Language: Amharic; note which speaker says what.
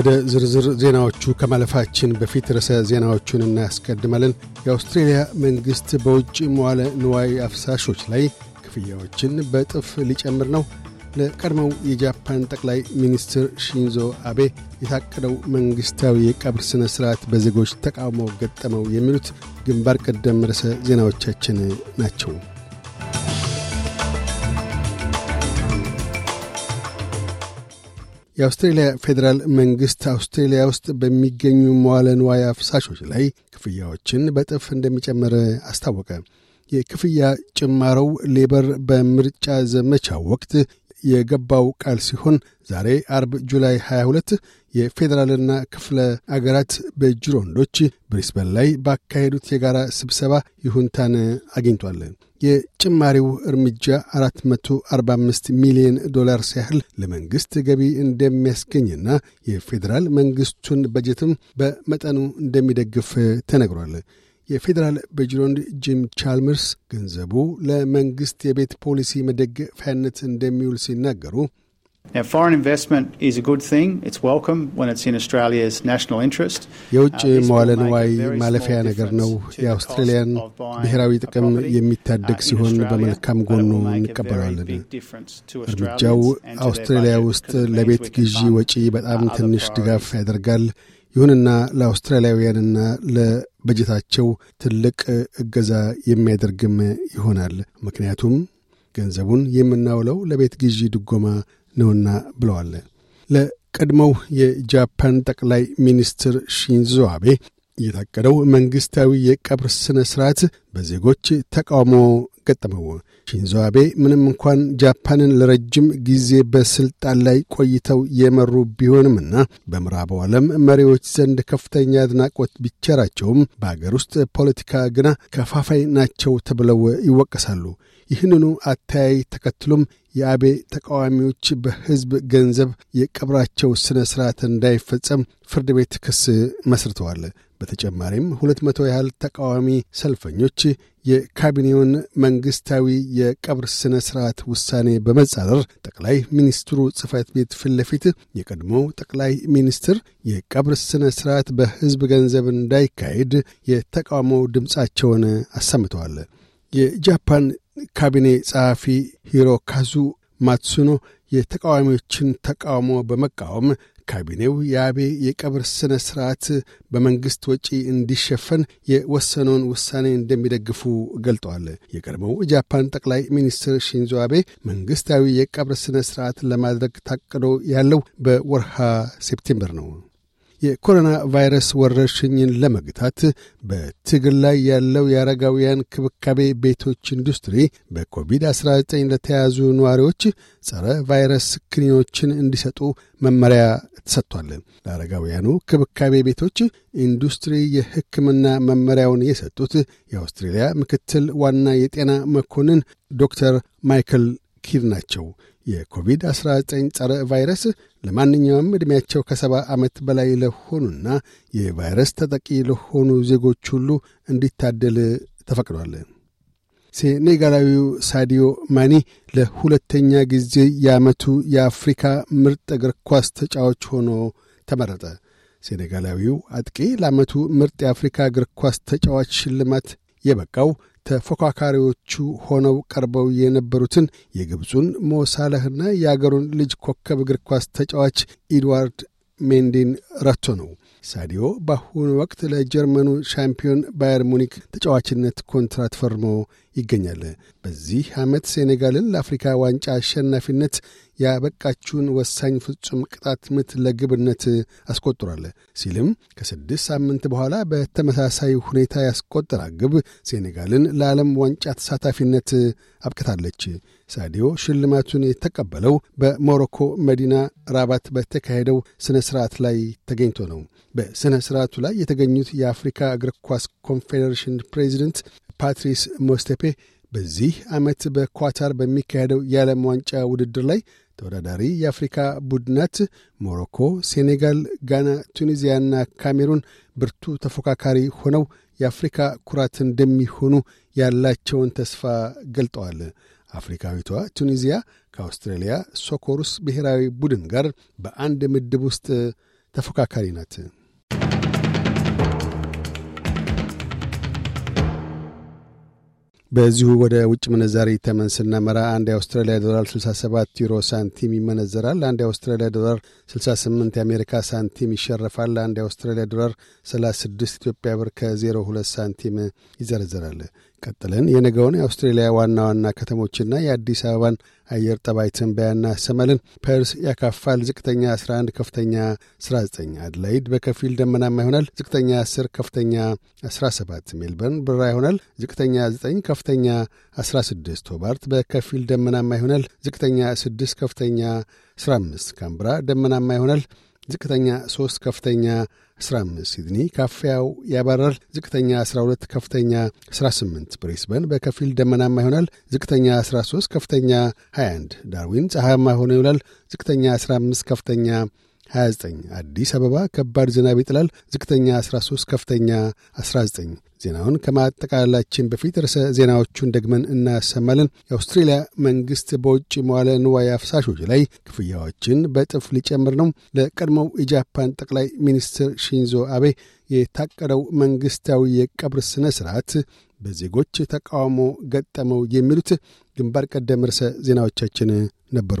Speaker 1: ወደ ዝርዝር ዜናዎቹ ከማለፋችን በፊት ርዕሰ ዜናዎቹን እናያስቀድማለን። የአውስትሬልያ መንግሥት በውጭ መዋለ ንዋይ አፍሳሾች ላይ ክፍያዎችን በጥፍ ሊጨምር ነው። ለቀድሞው የጃፓን ጠቅላይ ሚኒስትር ሺንዞ አቤ የታቀደው መንግሥታዊ የቀብር ሥነ ሥርዓት በዜጎች ተቃውሞ ገጠመው። የሚሉት ግንባር ቀደም ርዕሰ ዜናዎቻችን ናቸው። የአውስትሬልያ ፌዴራል መንግሥት አውስትሬልያ ውስጥ በሚገኙ መዋለ ንዋይ አፍሳሾች ላይ ክፍያዎችን በእጥፍ እንደሚጨምር አስታወቀ። የክፍያ ጭማሪው ሌበር በምርጫ ዘመቻው ወቅት የገባው ቃል ሲሆን ዛሬ አርብ ጁላይ 22 የፌዴራልና ክፍለ አገራት በጅሮንዶች ብሪስበን ላይ ባካሄዱት የጋራ ስብሰባ ይሁንታን አግኝቷል። የጭማሪው እርምጃ 445 ሚሊዮን ዶላርስ ያህል ለመንግሥት ገቢ እንደሚያስገኝና የፌዴራል መንግሥቱን በጀትም በመጠኑ እንደሚደግፍ ተነግሯል። የፌዴራል በጅሮንድ ጂም ቻልመርስ ገንዘቡ ለመንግሥት የቤት ፖሊሲ መደገፊያነት እንደሚውል ሲናገሩ
Speaker 2: Now, foreign investment is a good thing. It's welcome when it's in Australia's national interest.
Speaker 1: የውጭ
Speaker 2: Uh,
Speaker 1: መዋለ ንዋይ ማለፊያ ነገር ነው።
Speaker 2: buying
Speaker 1: ብሔራዊ ጥቅም የሚታደግ
Speaker 2: uh,
Speaker 1: ሲሆን በመልካም ጎኑ እንቀበለዋለን። እርምጃው
Speaker 2: budget
Speaker 1: ውስጥ ለቤት ግዢ ወጪ በጣም
Speaker 2: uh,
Speaker 1: ትንሽ ድጋፍ. ያደርጋል። ይሁንና ለአውስትራሊያውያንና ለበጀታቸው ትልቅ እገዛ የሚያደርግም ይሆናል። ምክንያቱም ገንዘቡን የምናውለው ለቤት ግዢ ድጎማ ነውና ብለዋል። ለቀድሞው የጃፓን ጠቅላይ ሚኒስትር ሺንዞ አቤ የታቀደው መንግሥታዊ የቀብር ሥነ ሥርዓት በዜጎች ተቃውሞ ገጠመው። ሺንዞ አቤ ምንም እንኳን ጃፓንን ለረጅም ጊዜ በሥልጣን ላይ ቆይተው የመሩ ቢሆንምና በምዕራቡ ዓለም መሪዎች ዘንድ ከፍተኛ አድናቆት ቢቸራቸውም በአገር ውስጥ ፖለቲካ ግና ከፋፋይ ናቸው ተብለው ይወቀሳሉ። ይህንኑ አተያይ ተከትሎም የአቤ ተቃዋሚዎች በሕዝብ ገንዘብ የቀብራቸው ሥነ ሥርዓት እንዳይፈጸም ፍርድ ቤት ክስ መስርተዋል። በተጨማሪም ሁለት መቶ ያህል ተቃዋሚ ሰልፈኞች የካቢኔውን መንግሥታዊ የቀብር ሥነ ሥርዓት ውሳኔ በመጻረር ጠቅላይ ሚኒስትሩ ጽሕፈት ቤት ፊት ለፊት የቀድሞው ጠቅላይ ሚኒስትር የቀብር ሥነ ሥርዓት በሕዝብ ገንዘብ እንዳይካሄድ የተቃውሞ ድምፃቸውን አሰምተዋል። የጃፓን ካቢኔ ጸሐፊ ሂሮካዙ ማትሱኖ የተቃዋሚዎችን ተቃውሞ በመቃወም ካቢኔው የአቤ የቀብር ሥነ ሥርዓት በመንግሥት ወጪ እንዲሸፈን የወሰነውን ውሳኔ እንደሚደግፉ ገልጠዋል። የቀድሞው ጃፓን ጠቅላይ ሚኒስትር ሺንዞ አቤ መንግሥታዊ የቀብር ሥነ ሥርዓት ለማድረግ ታቅዶ ያለው በወርሃ ሴፕቴምበር ነው። የኮሮና ቫይረስ ወረርሽኝን ለመግታት በትግል ላይ ያለው የአረጋውያን ክብካቤ ቤቶች ኢንዱስትሪ በኮቪድ-19 ለተያዙ ነዋሪዎች ጸረ ቫይረስ ክኒኖችን እንዲሰጡ መመሪያ ተሰጥቷል። ለአረጋውያኑ ክብካቤ ቤቶች ኢንዱስትሪ የሕክምና መመሪያውን የሰጡት የአውስትሬልያ ምክትል ዋና የጤና መኮንን ዶክተር ማይክል ኪር ናቸው። የኮቪድ-19 ጸረ ቫይረስ ለማንኛውም ዕድሜያቸው ከሰባ ዓመት በላይ ለሆኑና የቫይረስ ተጠቂ ለሆኑ ዜጎች ሁሉ እንዲታደል ተፈቅዷል። ሴኔጋላዊው ሳዲዮ ማኔ ለሁለተኛ ጊዜ የዓመቱ የአፍሪካ ምርጥ እግር ኳስ ተጫዋች ሆኖ ተመረጠ። ሴኔጋላዊው አጥቂ ለዓመቱ ምርጥ የአፍሪካ እግር ኳስ ተጫዋች ሽልማት የበቃው ተፎካካሪዎቹ ሆነው ቀርበው የነበሩትን የግብፁን ሞ ሳላህና የአገሩን ልጅ ኮከብ እግር ኳስ ተጫዋች ኢድዋርድ ሜንዲን ረቶ ነው። ሳዲዮ በአሁኑ ወቅት ለጀርመኑ ሻምፒዮን ባየር ሙኒክ ተጫዋችነት ኮንትራት ፈርሞ ይገኛል። በዚህ ዓመት ሴኔጋልን ለአፍሪካ ዋንጫ አሸናፊነት ያበቃችውን ወሳኝ ፍጹም ቅጣት ምት ለግብነት አስቆጥሯል ሲልም ከስድስት ሳምንት በኋላ በተመሳሳይ ሁኔታ ያስቆጠራ ግብ ሴኔጋልን ለዓለም ዋንጫ ተሳታፊነት አብቅታለች። ሳዲዮ ሽልማቱን የተቀበለው በሞሮኮ መዲና ራባት በተካሄደው ሥነ ሥርዓት ላይ ተገኝቶ ነው። በሥነ ሥርዓቱ ላይ የተገኙት የአፍሪካ እግር ኳስ ኮንፌዴሬሽን ፕሬዚደንት ፓትሪስ ሞስቴፔ በዚህ ዓመት በኳታር በሚካሄደው የዓለም ዋንጫ ውድድር ላይ ተወዳዳሪ የአፍሪካ ቡድናት ሞሮኮ፣ ሴኔጋል፣ ጋና፣ ቱኒዚያና ካሜሩን ብርቱ ተፎካካሪ ሆነው የአፍሪካ ኩራት እንደሚሆኑ ያላቸውን ተስፋ ገልጠዋል። አፍሪካዊቷ ቱኒዚያ ከአውስትራሊያ ሶኮሩስ ብሔራዊ ቡድን ጋር በአንድ ምድብ ውስጥ ተፎካካሪ ናት። በዚሁ ወደ ውጭ ምንዛሪ ተመን ስናመራ አንድ የአውስትራሊያ ዶላር 67 ዩሮ ሳንቲም ይመነዘራል። አንድ የአውስትራሊያ ዶላር 68 የአሜሪካ ሳንቲም ይሸረፋል። አንድ የአውስትራሊያ ዶላር 36 ኢትዮጵያ ብር ከ02 ሳንቲም ይዘረዘራል። ቀጥለን የነገውን የአውስትሬሊያ ዋና ዋና ከተሞችና የአዲስ አበባን አየር ጠባይ ትንበያ እናሰማለን። ፐርዝ ያካፋል። ዝቅተኛ 11፣ ከፍተኛ 19። አድላይድ በከፊል ደመናማ ይሆናል። ዝቅተኛ 10፣ ከፍተኛ 17። ሜልበርን ብራ ይሆናል። ዝቅተኛ 9፣ ከፍተኛ 16። ሆባርት በከፊል ደመናማ ይሆናል። ዝቅተኛ 6፣ ከፍተኛ 15። ካምብራ ደመናማ ይሆናል። ዝቅተኛ 3 ከፍተኛ 15 ሲድኒ ካፊያው ያባራል። ዝቅተኛ 12 ከፍተኛ 18 ብሬስበን በከፊል ደመናማ ይሆናል። ዝቅተኛ 13 ከፍተኛ 21 ዳርዊን ፀሐያማ ሆኖ ይውላል። ዝቅተኛ 15 ከፍተኛ 29 አዲስ አበባ ከባድ ዝናብ ይጥላል። ዝቅተኛ 13 ከፍተኛ 19 ዜናውን ከማጠቃላላችን በፊት ርዕሰ ዜናዎቹን ደግመን እናሰማለን። የአውስትሬልያ መንግሥት በውጭ መዋለ ንዋይ አፍሳሾች ላይ ክፍያዎችን በጥፍ ሊጨምር ነው። ለቀድሞው የጃፓን ጠቅላይ ሚኒስትር ሺንዞ አቤ የታቀደው መንግሥታዊ የቀብር ሥነ ሥርዓት በዜጎች ተቃውሞ ገጠመው። የሚሉት ግንባር ቀደም ርዕሰ ዜናዎቻችን ነበሩ።